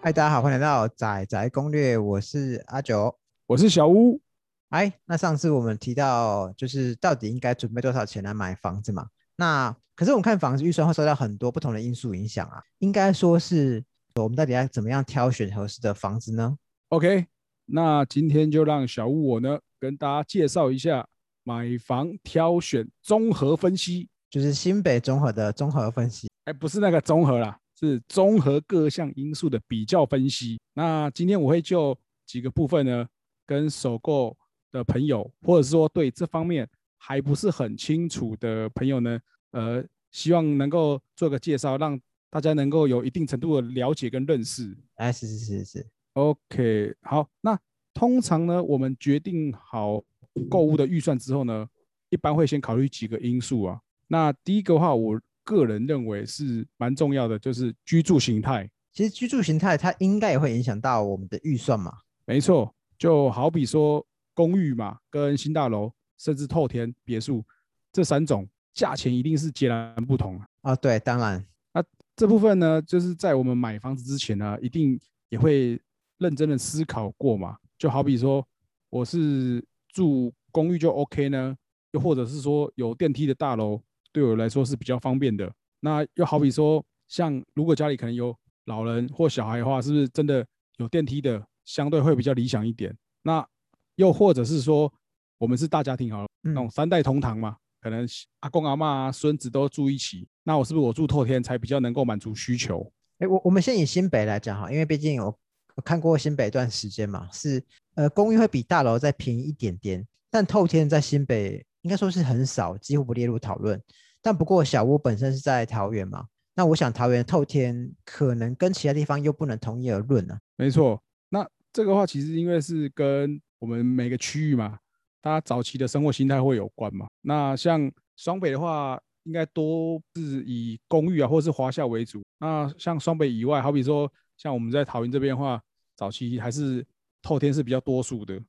嗨，大家好，欢迎来到仔仔攻略，我是阿九。我是小屋，哎，那上次我们提到，就是到底应该准备多少钱来买房子嘛？那可是我们看房子预算会受到很多不同的因素影响啊，应该说是我们到底要怎么样挑选合适的房子呢？OK，那今天就让小屋我呢跟大家介绍一下买房挑选综合分析。就是新北综合的综合分析。哎，不是那个综合啦，是综合各项因素的比较分析。那今天我会就几个部分呢，跟首购的朋友，或者是说对这方面还不是很清楚的朋友呢，呃，希望能够做个介绍，让大家能够有一定程度的了解跟认识。哎，是是是是，OK，好，那通常呢，我们决定好购物的预算之后呢，一般会先考虑几个因素啊。那第一个话，我个人认为是蛮重要的，就是居住形态。其实居住形态它应该也会影响到我们的预算嘛。没错，就好比说公寓嘛，跟新大楼，甚至透天别墅这三种，价钱一定是截然不同。啊，对，当然，那这部分呢，就是在我们买房子之前呢，一定也会认真的思考过嘛。就好比说，我是住公寓就 OK 呢，又或者是说有电梯的大楼，对我来说是比较方便的。那又好比说，像如果家里可能有老人或小孩的话，是不是真的有电梯的，相对会比较理想一点？那又或者是说，我们是大家庭好了，那种嗯，三代同堂嘛，可能阿公阿妈啊、孙子都住一起，那我是不是我住透天才比较能够满足需求？哎，我我们先以新北来讲哈，因为毕竟我我看过新北一段时间嘛，是呃公寓会比大楼再便宜一点点，但透天在新北应该说是很少，几乎不列入讨论。但不过小屋本身是在桃园嘛，那我想桃园透天可能跟其他地方又不能同一而论啊。没错，那这个话其实因为是跟我们每个区域嘛，大家早期的生活心态会有关嘛。那像双北的话，应该多是以公寓啊或是华夏为主。那像双北以外，好比说像我们在桃园这边的话，早期还是透天是比较多数的，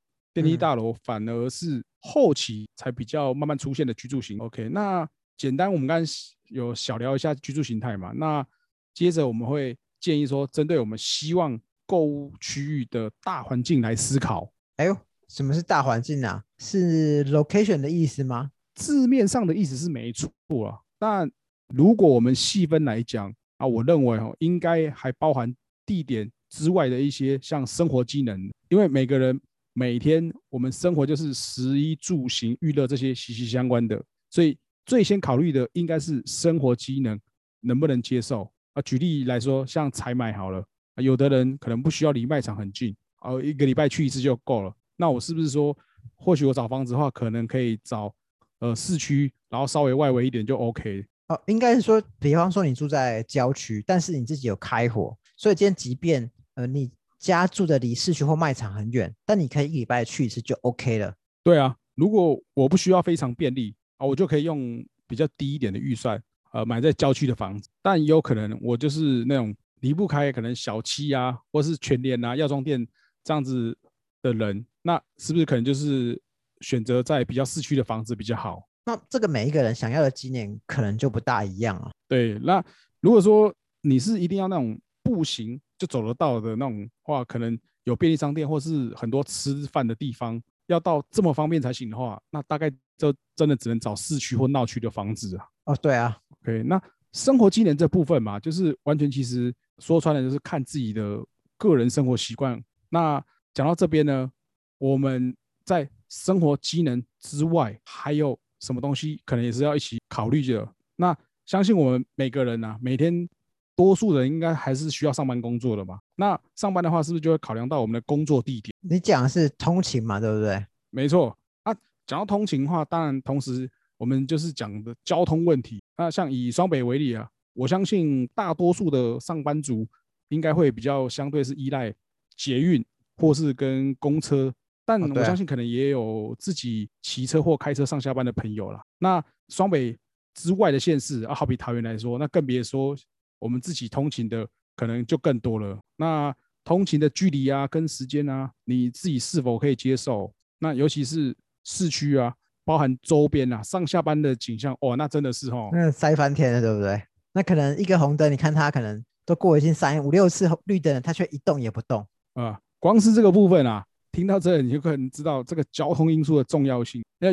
电梯嗯大楼反而是后期才比较慢慢出现的居住型。OK，那简单我们刚才有小聊一下居住形态嘛，那接着我们会建议说，针对我们希望购物区域的大环境来思考。哎呦，什么是大环境啊？是 location 的意思吗？字面上的意思是没错啊，但如果我们细分来讲啊，我认为哦，应该还包含地点之外的一些像生活机能，因为每个人每天我们生活就是食衣住行娱乐这些息息相关的，所以最先考虑的应该是生活机能能不能接受啊。举例来说，像采买好了，啊有的人可能不需要离卖场很近，啊，一个礼拜去一次就够了。那我是不是说，或许我找房子的话，可能可以找呃市区，然后稍微外围一点就 OK。哦，应该是说，比方说你住在郊区，但是你自己有开火，所以今天即便呃你家住的离市区或卖场很远，但你可以一礼拜去一次就 OK 了。对啊，如果我不需要非常便利啊，我就可以用比较低一点的预算，呃，买在郊区的房子。但也有可能我就是那种离不开可能小七啊，或是全联啊、药妆店这样子的人，那是不是可能就是选择在比较市区的房子比较好？那这个每一个人想要的纪念可能就不大一样啊。对，那如果说你是一定要那种步行就走得到的那种话，可能有便利商店或是很多吃饭的地方，要到这么方便才行的话，那大概就真的只能找市区或闹区的房子啊。哦，对啊，OK，那生活机能这部分嘛，就是完全其实说穿了就是看自己的个人生活习惯。那讲到这边呢，我们在生活机能之外，还有什么东西可能也是要一起考虑的。那相信我们每个人啊，每天多数人应该还是需要上班工作的嘛。那上班的话，是不是就会考量到我们的工作地点？你讲的是通勤嘛，对不对？没错啊，讲到通勤的话，当然同时我们就是讲的交通问题。那像以双北为例啊，我相信大多数的上班族应该会比较相对是依赖捷运或是跟公车，但我相信可能也有自己骑车或开车上下班的朋友啦。那双北之外的县市啊，好比桃园来说，那更别说我们自己通勤的可能就更多了。那通勤的距离啊，跟时间啊，你自己是否可以接受？那尤其是市区啊，包含周边啊，上下班的景象，哦，那真的是哦，那塞翻天了，对不对？那可能一个红灯，你看它可能都过已经三五六次绿灯了，它却一动也不动。啊，光是这个部分啊，听到这你就可能知道这个交通因素的重要性。那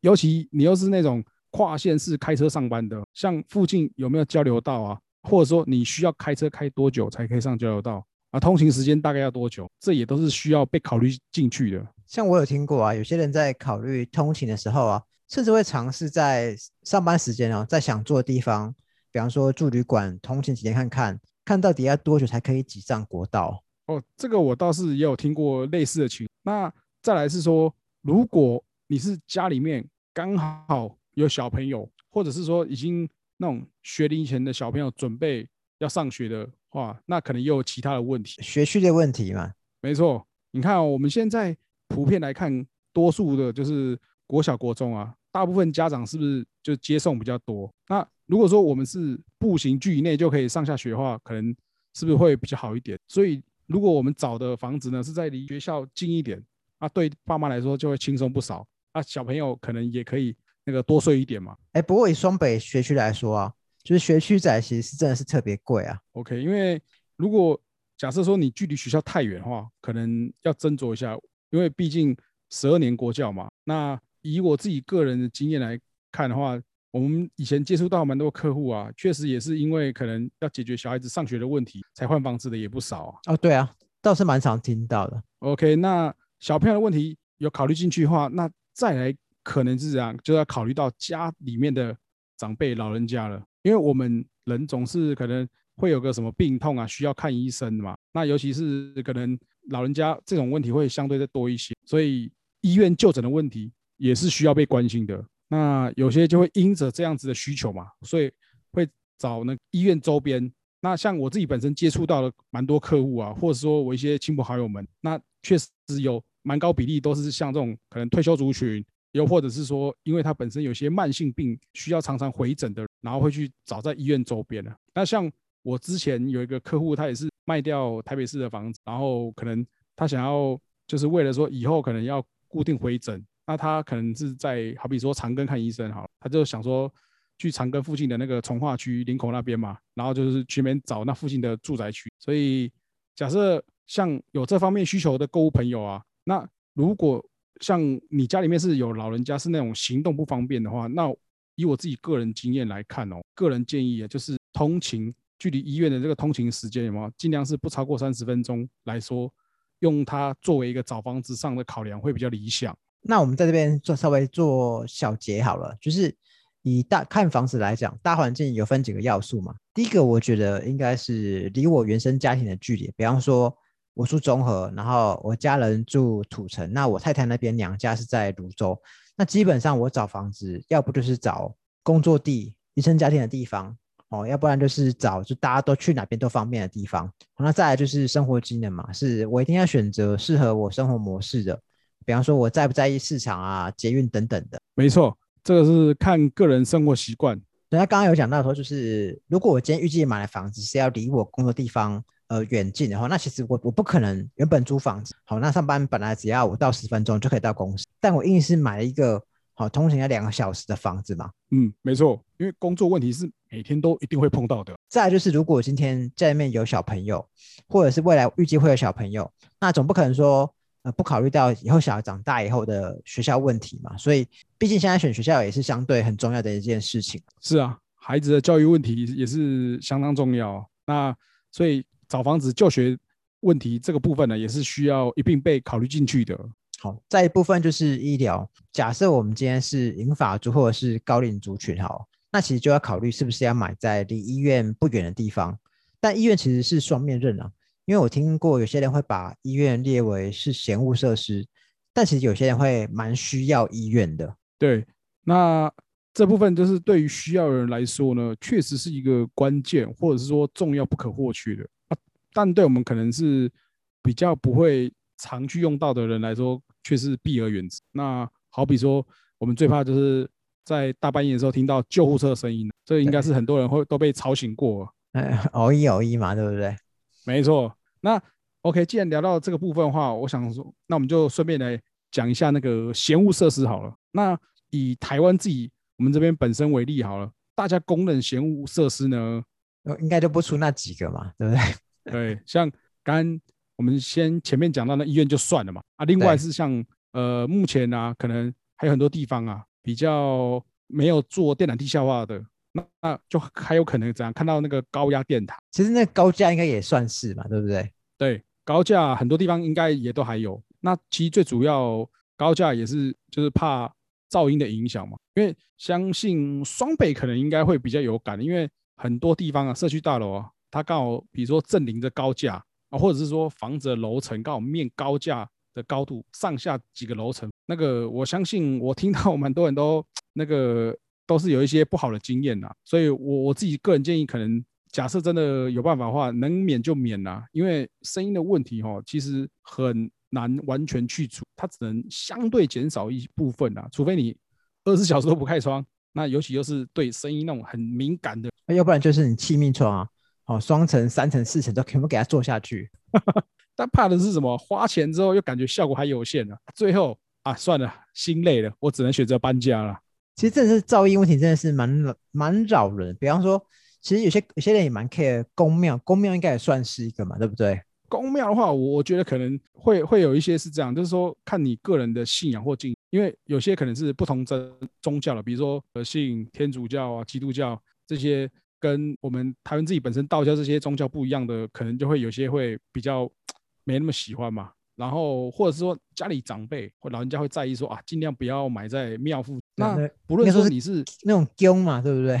尤其你又是那种跨县市开车上班的，像附近有没有交流道啊？或者说你需要开车开多久才可以上交流道啊？通勤时间大概要多久？这也都是需要被考虑进去的。像我有听过啊，有些人在考虑通勤的时候啊，甚至会尝试在上班时间哦，在想住的地方，比方说住旅馆，通勤几天看看，看到底要多久才可以挤上国道。哦，这个我倒是也有听过类似的情。那再来是说，如果你是家里面刚好有小朋友，或者是说已经那种学龄前的小朋友准备要上学的话，那可能又有其他的问题，学区的问题嘛。没错，你看我们现在。普遍来看，多数的就是国小、国中啊，大部分家长是不是就接送比较多？那如果说我们是步行距离内就可以上下学的话，可能是不是会比较好一点？所以，如果我们找的房子呢是在离学校近一点，那对爸妈来说就会轻松不少。那小朋友可能也可以那个多睡一点嘛。哎，不过以双北学区来说啊，就是学区仔其实是真的是特别贵啊。OK，因为如果假设说你距离学校太远的话，可能要斟酌一下。因为毕竟十二年国教嘛，那以我自己个人的经验来看的话，我们以前接触到蛮多客户啊，确实也是因为可能要解决小孩子上学的问题才换房子的也不少啊。哦，对啊，倒是蛮常听到的。OK，那小朋友的问题有考虑进去的话，那再来可能是这样，就要考虑到家里面的长辈老人家了，因为我们人总是可能会有个什么病痛啊，需要看医生嘛。那尤其是可能。老人家这种问题会相对的多一些，所以医院就诊的问题也是需要被关心的。那有些就会因着这样子的需求嘛，所以会找那医院周边。那像我自己本身接触到的蛮多客户啊，或者说我一些亲朋好友们，那确实有蛮高比例都是像这种可能退休族群，又或者是说因为他本身有些慢性病需要常常回诊的，然后会去找在医院周边的。那像我之前有一个客户，他也是。卖掉台北市的房子，然后可能他想要就是为了说以后可能要固定回诊，那他可能是在好比说长庚看医生好，他就想说去长庚附近的那个从化区林口那边嘛，然后就是去那边找那附近的住宅区。所以假设像有这方面需求的购物朋友啊，那如果像你家里面是有老人家是那种行动不方便的话，那以我自己个人经验来看哦，个人建议啊就是通勤。距离医院的这个通勤时间有没有尽量是不超过三十分钟来说，用它作为一个找房子上的考量会比较理想。那我们在这边做稍微做小结好了，就是以大看房子来讲，大环境有分几个要素嘛。第一个我觉得应该是离我原生家庭的距离，比方说我住中和，然后我家人住土城，那我太太那边娘家是在泸州，那基本上我找房子，要不就是找工作地、原生家庭的地方。哦，要不然就是找就大家都去哪边都方便的地方。那再来就是生活机能嘛，是我一定要选择适合我生活模式的。比方说，我在不在意市场啊、捷运等等的。没错，这个是看个人生活习惯。人家刚刚有讲到说，就是如果我今天预计买的房子是要离我工作地方呃远近的话，那其实我我不可能原本租房子，好，那上班本来只要五到十分钟就可以到公司，但我硬是买了一个。好，通勤要两个小时的房子嘛？嗯，没错，因为工作问题是每天都一定会碰到的。再就是，如果今天家里面有小朋友，或者是未来预计会有小朋友，那总不可能说呃不考虑到以后小孩长大以后的学校问题嘛。所以，毕竟现在选学校也是相对很重要的一件事情。是啊，孩子的教育问题也是相当重要。那所以找房子就学问题这个部分呢，也是需要一并被考虑进去的。好，再一部分就是医疗。假设我们今天是银发族或者是高龄族群，好，那其实就要考虑是不是要买在离医院不远的地方。但医院其实是双面刃啊，因为我听过有些人会把医院列为是闲物设施，但其实有些人会蛮需要医院的。对，那这部分就是对于需要的人来说呢，确实是一个关键，或者是说重要不可或缺的啊。但对我们可能是比较不会常去用到的人来说。却是避而远之。那好比说，我们最怕就是在大半夜的时候听到救护车的声音，这应该是很多人会都被吵醒过。哎，熬一熬一嘛，对不对？没错。那 OK，既然聊到这个部分的话，我想说，那我们就顺便来讲一下那个闲物设施好了。那以台湾自己我们这边本身为例好了，大家公认闲物设施呢，呃应该就不出那几个嘛，对不对？对，像刚我们先前面讲到那医院就算了嘛，啊，另外是像呃目前啊，可能还有很多地方啊比较没有做电缆地下化的，那那就还有可能怎样看到那个高压电塔，其实那高架应该也算是嘛，对不对？对，高架很多地方应该也都还有。那其实最主要高架也是就是怕噪音的影响嘛，因为相信双北可能应该会比较有感，因为很多地方啊，社区大楼啊，它刚好比如说正临着高架啊，或者是说房子的楼层刚好面高架的高度，上下几个楼层，那个我相信我听到蛮多人都 那个都是有一些不好的经验呐，所以我我自己个人建议，可能假设真的有办法的话，能免就免啦，因为声音的问题哈，其实很难完全去除，它只能相对减少一部分啦，除非你二十四小时都不开窗，那尤其又是对声音那种很敏感的，那要不然就是你气密窗啊，哦，双层、三层、四层都全部给它做下去。但怕的是什么？花钱之后又感觉效果还有限了，最后啊算了，心累了，我只能选择搬家了。其实真的是噪音问题，真的是蛮扰蛮扰人。比方说，其实有些有些人也蛮 care 公庙，公庙应该也算是一个嘛，对不对？公庙的话，我我觉得可能会会有一些是这样，就是说看你个人的信仰或敬，因为有些可能是不同宗宗教的，比如说呃信天主教啊、基督教这些，跟我们台湾自己本身道教这些宗教不一样的，可能就会有些会比较没那么喜欢嘛。然后或者是说家里长辈或老人家会在意说啊，尽量不要埋在庙附。那那不论说你是那种宫嘛，对不 对？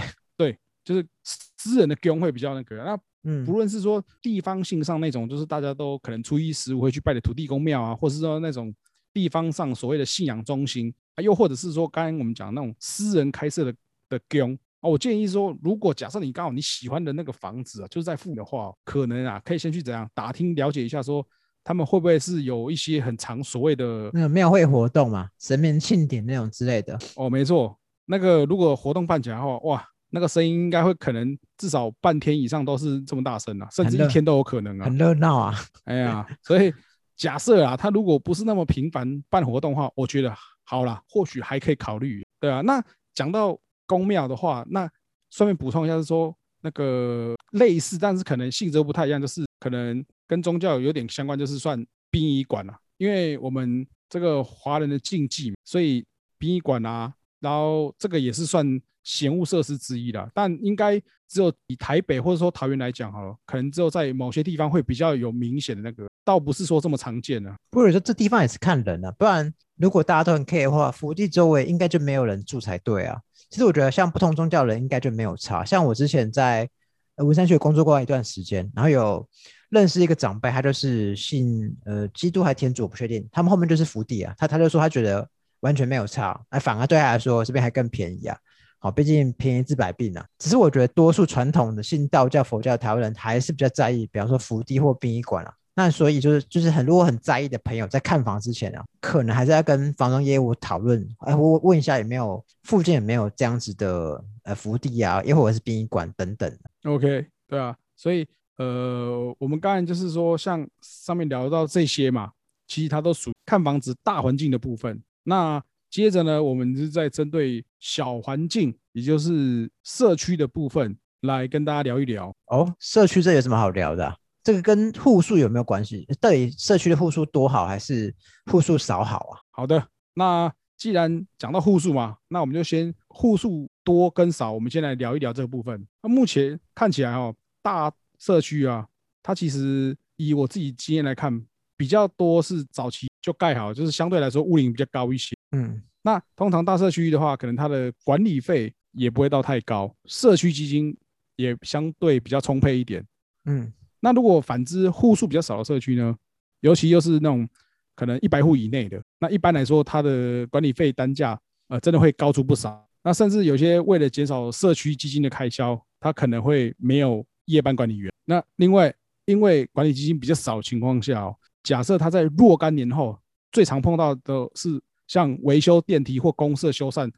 就是私人的宫会比较那个，那嗯不，论是说地方性上那种，就是大家都可能初一十五会去拜的土地公庙啊，或是说那种地方上所谓的信仰中心啊，又或者是说刚刚我们讲那种私人开设的的宫啊，我建议说，如果假设你刚好你喜欢的那个房子啊，就是在附近的话，可能啊可以先去怎样打听了解一下，说他们会不会是有一些很长所谓的那个庙会活动嘛，神明庆典那种之类的。哦，没错，那个如果活动办起来的话，哇，那个声音应该会可能至少半天以上都是这么大声啊，甚至一天都有可能啊很。热闹啊。哎呀，所以假设啊，他如果不是那么频繁办活动的话，我觉得好啦，或许还可以考虑，对啊。那讲到公庙的话，那顺便补充一下，是说那个类似，但是可能性质不太一样，就是可能跟宗教有点相关，就是算殡仪馆啦、因为我们这个华人的禁忌，所以殡仪馆啊，然后这个也是算闲物设施之一啦。但应该只有以台北或者说桃园来讲好了，可能只有在某些地方会比较有明显的那个，倒不是说这么常见啊。或者说这地方也是看人啊，不然如果大家都很 care 的话，福地周围应该就没有人住才对啊。其实我觉得像不同宗教人应该就没有差。像我之前在呃文山区工作过一段时间，然后有认识一个长辈，他就是信呃基督还天主，我不确定。他们后面就是福地啊，他他就说他觉得完全没有差，哎，反而对他来说这边还更便宜啊。好，毕竟便宜治百病啊。只是我觉得多数传统的信道教、佛教的台湾人还是比较在意，比方说福地或殡仪馆啊。那所以就是就是很如果很在意的朋友，在看房之前啊，可能还是要跟房东业务讨论，哎，我问一下有没有附近有没有这样子的呃福地啊，又或者是殡仪馆等等。OK，对啊，所以呃，我们刚才就是说，像上面聊到这些嘛，其实它都属于看房子大环境的部分。那接着呢，我们是在针对小环境，也就是社区的部分来跟大家聊一聊。哦，社区这有什么好聊的啊、这个跟户数有没有关系？到底社区的户数多好还是户数少好啊？好的，那既然讲到户数嘛，那我们就先户数多跟少，我们先来聊一聊这个部分。那目前看起来哦，大社区啊，它其实以我自己经验来看，比较多是早期就盖好，就是相对来说屋龄比较高一些。嗯，那通常大社区的话，可能它的管理费也不会到太高，社区基金也相对比较充沛一点。嗯，那如果反之户数比较少的社区呢，尤其又是那种可能一百户以内的，那一般来说它的管理费单价呃真的会高出不少。那甚至有些为了减少社区基金的开销，它可能会没有夜班管理员。那另外，因为管理基金比较少的情况下，假设他在若干年后，最常碰到的是像维修电梯或公社修缮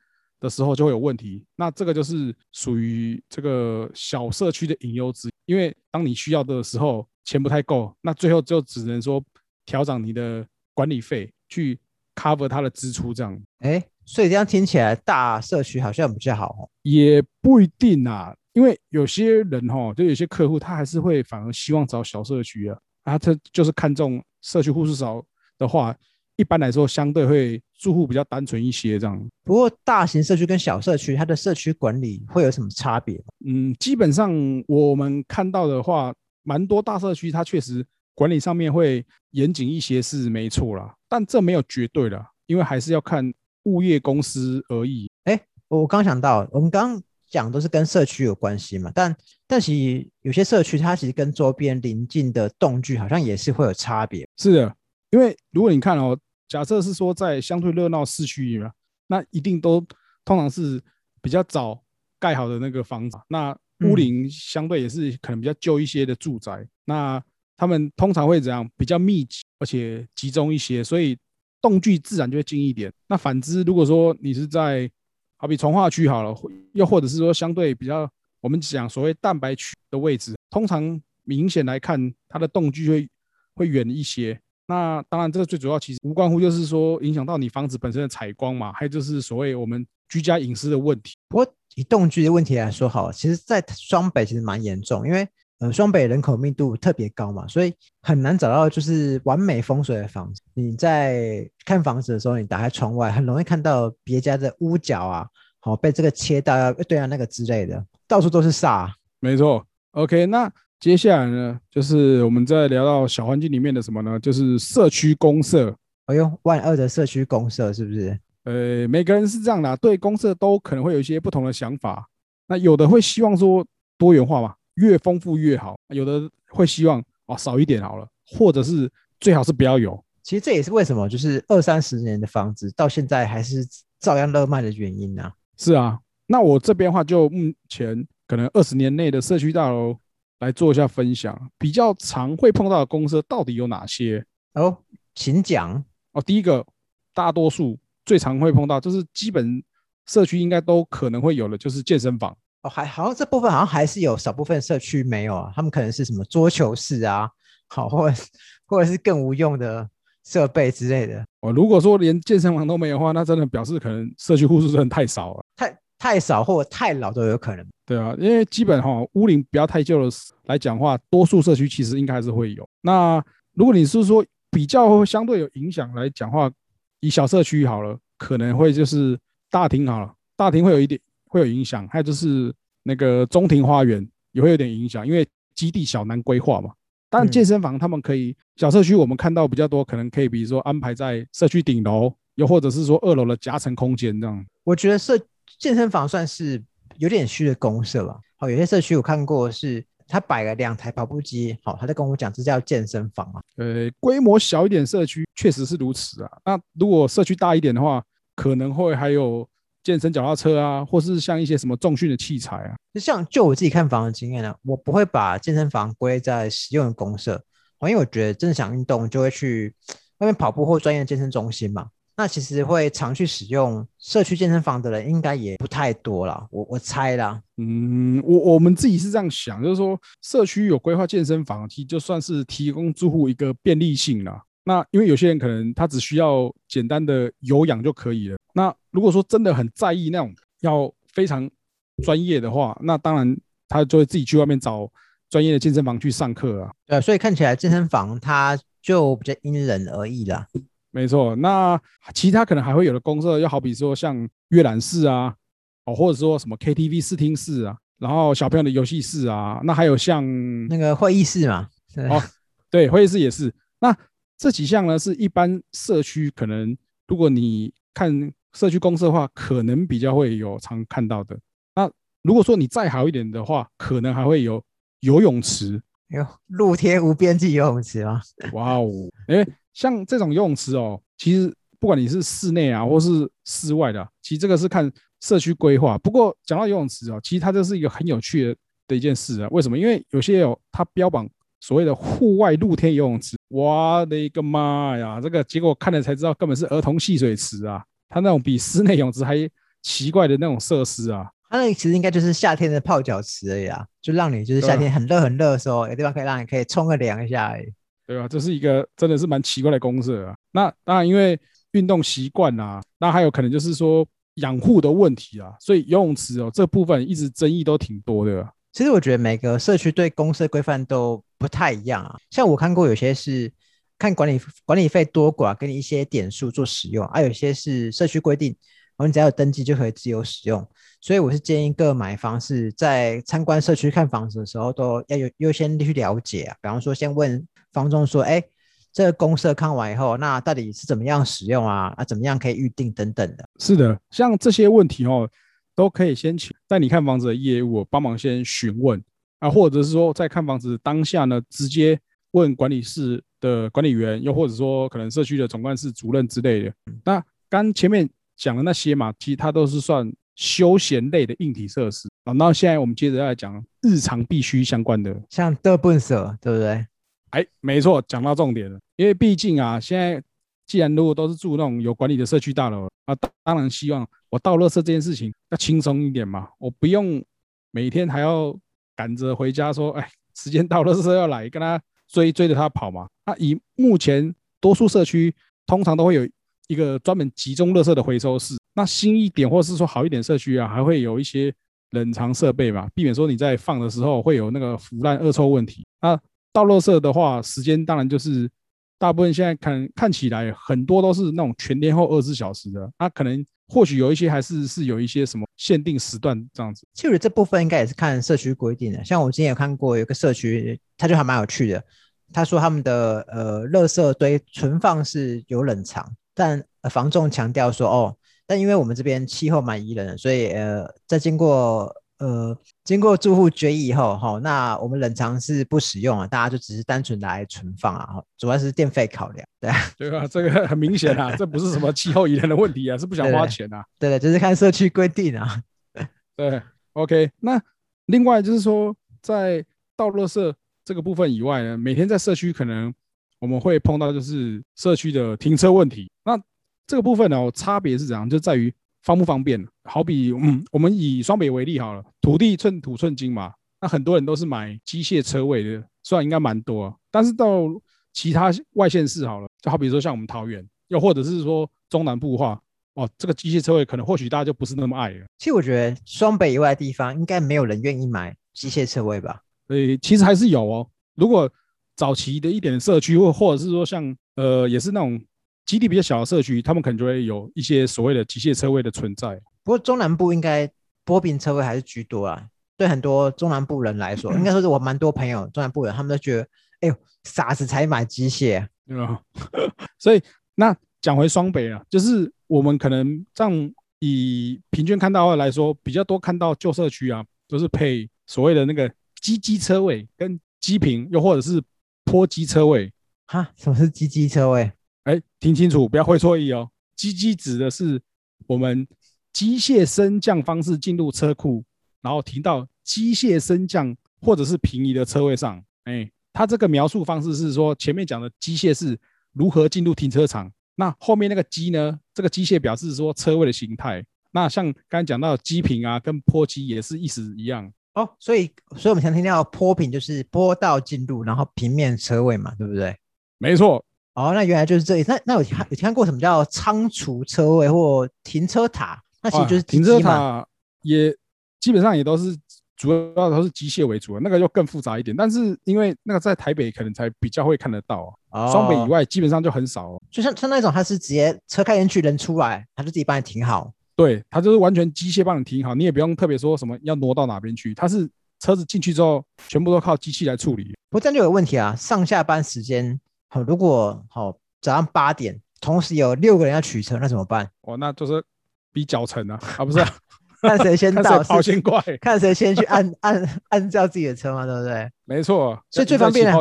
的时候就会有问题。那这个就是属于这个小社区的隐忧之一，因为当你需要的时候钱不太够，那最后就只能说调整你的管理费去 cover 它的支出，这样哎，所以这样听起来大社区好像比较好哦。也不一定啊。因为有些人哈，就有些客户他还是会反而希望找小社区啊，啊，他就是看中社区户数少的话，一般来说相对会住户比较单纯一些这样。不过大型社区跟小社区，它的社区管理会有什么差别？嗯，基本上我们看到的话，蛮多大社区它确实管理上面会严谨一些是没错啦，但这没有绝对的，因为还是要看物业公司而已。哎，我刚想到，我们刚刚讲都是跟社区有关系嘛，但但其实有些社区它其实跟周边邻近的动距好像也是会有差别。是的，因为如果你看哦，假设是说在相对热闹市区里面，那一定都通常是比较早盖好的那个房子，那屋龄相对也是可能比较旧一些的住宅，那他们通常会怎样？比较密集而且集中一些，所以动距自然就会近一点。那反之，如果说你是在好比从化区好了，又或者是说相对比较我们讲所谓蛋白区的位置，通常明显来看，它的动距会会远一些。那当然，这个最主要其实无关乎就是说影响到你房子本身的采光嘛，还有就是所谓我们居家隐私的问题。不过以动居的问题来说，好，其实在双北其实蛮严重，因为呃双北人口密度特别高嘛，所以很难找到就是完美风水的房子。你在看房子的时候，你打开窗外，很容易看到别家的屋角啊，好被这个切到要对啊那个之类的，到处都是煞。没错，OK，那。接下来呢，就是我们在聊到小环境里面的什么呢？就是社区公社。哎呦，万恶的社区公社是不是？呃，每个人是这样的，对公社都可能会有一些不同的想法。那有的会希望说多元化嘛，越丰富越好；有的会希望哦少一点好了，或者是最好是不要有。其实这也是为什么就是二三十年的房子到现在还是照样热卖的原因呢？是啊，那我这边话就目前可能二十年内的社区大楼。来做一下分享，比较常会碰到的公司到底有哪些？哦，请讲。哦，第一个，大多数最常会碰到，就是基本社区应该都可能会有的，就是健身房。哦，还好像这部分好像还是有少部分社区没有啊，他们可能是什么桌球室啊，好，或者或者是更无用的设备之类的。哦，如果说连健身房都没有的话，那真的表示可能社区户数真的太少了。太。太少或太老都有可能。对啊，因为基本哈屋龄不要太旧的来讲话，多数社区其实应该还是会有。那如果你是说比较相对有影响来讲话，以小社区好了，可能会就是大厅好了，大厅会有一点会有影响，还有就是那个中庭花园也会有点影响，因为基地小难规划嘛。但健身房他们可以小社区，我们看到比较多，可能可以比如说安排在社区顶楼，又或者是说二楼的夹层空间这样。我觉得社。健身房算是有点虚的公社吧。好，有些社区我看过，是他摆了两台跑步机，好，他在跟我讲这叫健身房啊。呃，规模小一点社区确实是如此啊。那如果社区大一点的话，可能会还有健身脚踏车啊，或是像一些什么重训的器材啊。就像就我自己看房的经验呢，我不会把健身房归在实用的公社，因为我觉得真的想运动就会去外面跑步或专业健身中心嘛。那其实会常去使用社区健身房的人，应该也不太多了。我我猜啦。嗯，我我们自己是这样想，就是说社区有规划健身房，其实就算是提供住户一个便利性了。那因为有些人可能他只需要简单的有氧就可以了。那如果说真的很在意那种要非常专业的话，那当然他就会自己去外面找专业的健身房去上课啊。对，所以看起来健身房它就比较因人而异啦。没错，那其他可能还会有的公社，又好比说像阅览室啊，哦，或者说什么 KTV 视听室啊，然后小朋友的游戏室啊，那还有像那个会议室嘛，哦，对，会议室也是。那这几项呢，是一般社区可能，如果你看社区公社的话，可能比较会有常看到的。那如果说你再好一点的话，可能还会有游泳池，有露天无边际游泳池吗？哇哦，哎。像这种游泳池哦，其实不管你是室内啊，或是室外的，其实这个是看社区规划。不过讲到游泳池哦，其实它这是一个很有趣的的一件事啊。为什么？因为有些有它标榜所谓的户外露天游泳池，我的一个妈呀！这个结果看了才知道，根本是儿童戏水池啊！它那种比室内泳池还奇怪的那种设施啊。它那其实应该就是夏天的泡脚池而已啊，就让你就是夏天很热很热的时候，有地方可以让你可以冲个凉一下而已。对吧？这是一个真的是蛮奇怪的公社啊。那当然，因为运动习惯啊，那还有可能就是说养护的问题啊，所以游泳池哦这部分一直争议都挺多的。其实我觉得每个社区对公社规范都不太一样啊。像我看过有些是看管理管理费多寡，给你一些点数做使用；，而有些是社区规定，然后你只要有登记就可以自由使用。所以我是建议各买方是在参观社区看房子的时候，都要有优先去了解啊。比方说，先问房东说：“哎，这个公社看完以后，那到底是怎么样使用啊？啊，怎么样可以预定等等的。”是的，像这些问题哦。都可以先请带你看房子的业务帮忙先询问啊，或者是说在看房子当下呢，直接问管理室的管理员，又或者说可能社区的总干事主任之类的。那刚前面讲的那些嘛，其实它都是算休闲类的硬体设施啊。那现在我们接着来讲日常必须相关的，像德本社，对不对？哎，没错，讲到重点了，因为毕竟啊，现在。既然如果都是住那种有管理的社区大楼啊，当然希望我倒垃圾这件事情要轻松一点嘛，我不用每天还要赶着回家说，哎，时间到了，垃圾要来，跟他追追着他跑嘛。那以目前多数社区通常都会有一个专门集中垃圾的回收室，那新一点或者是说好一点社区啊，还会有一些冷藏设备嘛，避免说你在放的时候会有那个腐烂恶臭问题。那倒垃圾的话，时间当然就是。大部分现在看看起来很多都是那种全天候二十四小时的，那可能或许有一些还是是有一些什么限定时段这样子。其实这部分应该也是看社区规定的。像我之前有看过有个社区，他就还蛮有趣的。他说他们的呃垃圾堆存放是有冷藏，但房仲强调说哦，但因为我们这边气候蛮宜人的，所以呃在经过。呃，经过住户决议以后，哈，那我们冷藏是不使用啊，大家就只是单纯来存放啊，主要是电费考量，对啊，对吧？这个很明显啊，这不是什么气候宜人的问题啊，是不想花钱啊，对的，就是看社区规定啊，对，OK。那另外就是说，在道路社这个部分以外呢，每天在社区可能我们会碰到就是社区的停车问题，那这个部分呢，差别是怎样？就在于。方不方便？好比，嗯，我们以双北为例好了，土地寸土寸金嘛，那很多人都是买机械车位的，虽然应该蛮多，但是到其他外县市好了，就好比说像我们桃园，又或者是说中南部话，哦，这个机械车位可能或许大家就不是那么爱了。其实我觉得双北以外的地方，应该没有人愿意买机械车位吧？呃，其实还是有哦。如果早期的一点社区，或或者是说像呃，也是那种。基地比较小的社区，他们可能就会有一些所谓的机械车位的存在。不过中南部应该波平车位还是居多啊。对很多中南部人来说，应该说是我蛮多朋友中南部人，他们都觉得，哎呦，傻子才买机械。啊。所以那讲回双北啊，就是我们可能这样以平均看到来说，比较多看到旧社区啊，都是配所谓的那个机机车位跟机坪，又或者是坡机车位。哈，什么是机机车位？哎，听清楚，不要会错意哦。机机指的是我们机械升降方式进入车库，然后停到机械升降或者是平移的车位上。哎，它这个描述方式是说，前面讲的机械是如何进入停车场，那后面那个机呢？这个机械表示说车位的形态。那像刚才讲到机坪啊，跟坡机也是意思一样哦。所以，所以我们常听到坡平就是坡道进入，然后平面车位嘛，对不对？没错。哦，那原来就是这里。那那有看有看过什么叫仓储车位或停车塔？那其实就是停车塔，也基本上也都是主要都是机械为主，那个就更复杂一点。但是因为那个在台北可能才比较会看得到啊，双北以外基本上就很少。就像像那种，它是直接车开进去，人出来，他就自己帮你停好。对，它就是完全机械帮你停好，你也不用特别说什么要挪到哪边去，它是车子进去之后，全部都靠机器来处理。不过这样就有问题啊，上下班时间。好，如果好早上八点，同时有六个人要取车，那怎么办？哦，那就是比脚程啊，啊不是？看谁先 到，跑先快，看谁先去按按按照自己的车嘛，对不对？没错，所以最方便的，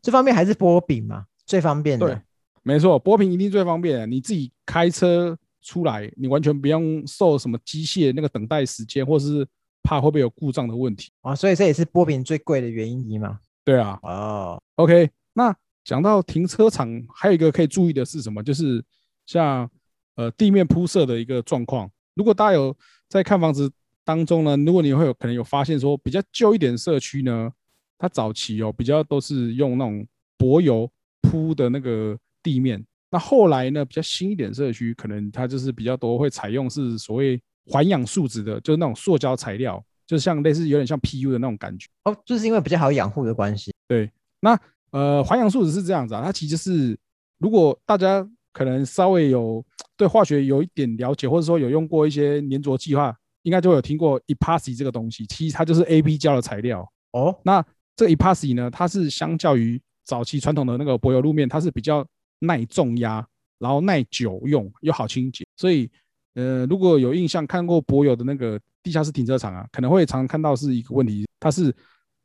最方便还是波饼嘛，最方便的。对，没错，波饼一定最方便。你自己开车出来，你完全不用受什么机械那个等待时间，或是怕会不会有故障的问题啊。所以这也是波饼最贵的原因一嘛。对啊。哦，OK，那。讲到停车场，还有一个可以注意的是什么？就是像呃地面铺设的一个状况。如果大家有在看房子当中呢，如果你会有可能有发现说比较旧一点社区呢，它早期哦比较都是用那种柏油铺的那个地面，那后来呢，比较新一点社区，可能它就是比较多会采用是所谓环氧树脂的，就是那种塑胶材料，就是像类似有点像 PU 的那种感觉。哦，就是因为比较好养护的关系。对，那呃，环氧树脂是这样子啊，它其实是如果大家可能稍微有对化学有一点了解，或者说有用过一些粘着计划，应该就有听过 epoxy 这个东西。其实它就是 AB 胶的材料。哦，那这 epoxy 呢，它是相较于早期传统的那个柏油路面，它是比较耐重压，然后耐久用，又好清洁。所以，呃，如果有印象看过博友的那个地下室停车场啊，可能会常常看到是一个问题，它是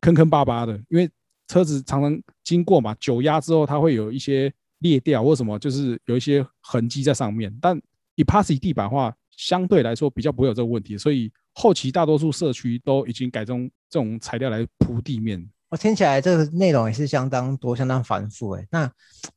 坑坑巴巴的，因为车子常常经过嘛，久压之后它会有一些裂掉或什么，就是有一些痕迹在上面。但 epoxy 地板的话，相对来说比较不会有这个问题，所以后期大多数社区都已经改用这种材料来铺地面。我听起来这个内容也是相当多、相当繁复哎。那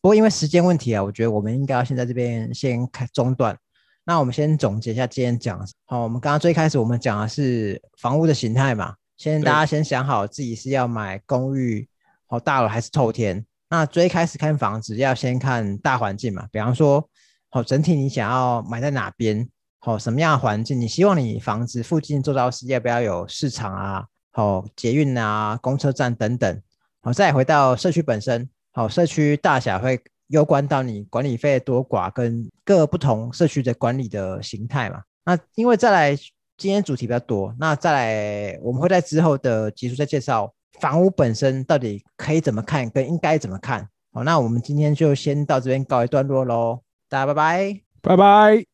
不过因为时间问题啊，我觉得我们应该要先在这边先开中断。那我们先总结一下今天讲。好，我们刚刚最开始我们讲的是房屋的形态嘛，先大家先想好自己是要买公寓、好大楼还是透天。那最开始看房子要先看大环境嘛，比方说，好整体你想要买在哪边，好什么样的环境，你希望你房子附近做到是要不要有市场啊？好，捷运啊，公车站等等。好，再回到社区本身。好，社区大小会攸关到你管理费多寡跟各不同社区的管理的形态嘛。那因为再来，今天主题比较多，那再来我们会在之后的集数再介绍房屋本身到底可以怎么看，跟应该怎么看。好，那我们今天就先到这边告一段落喽，大家拜拜，拜拜。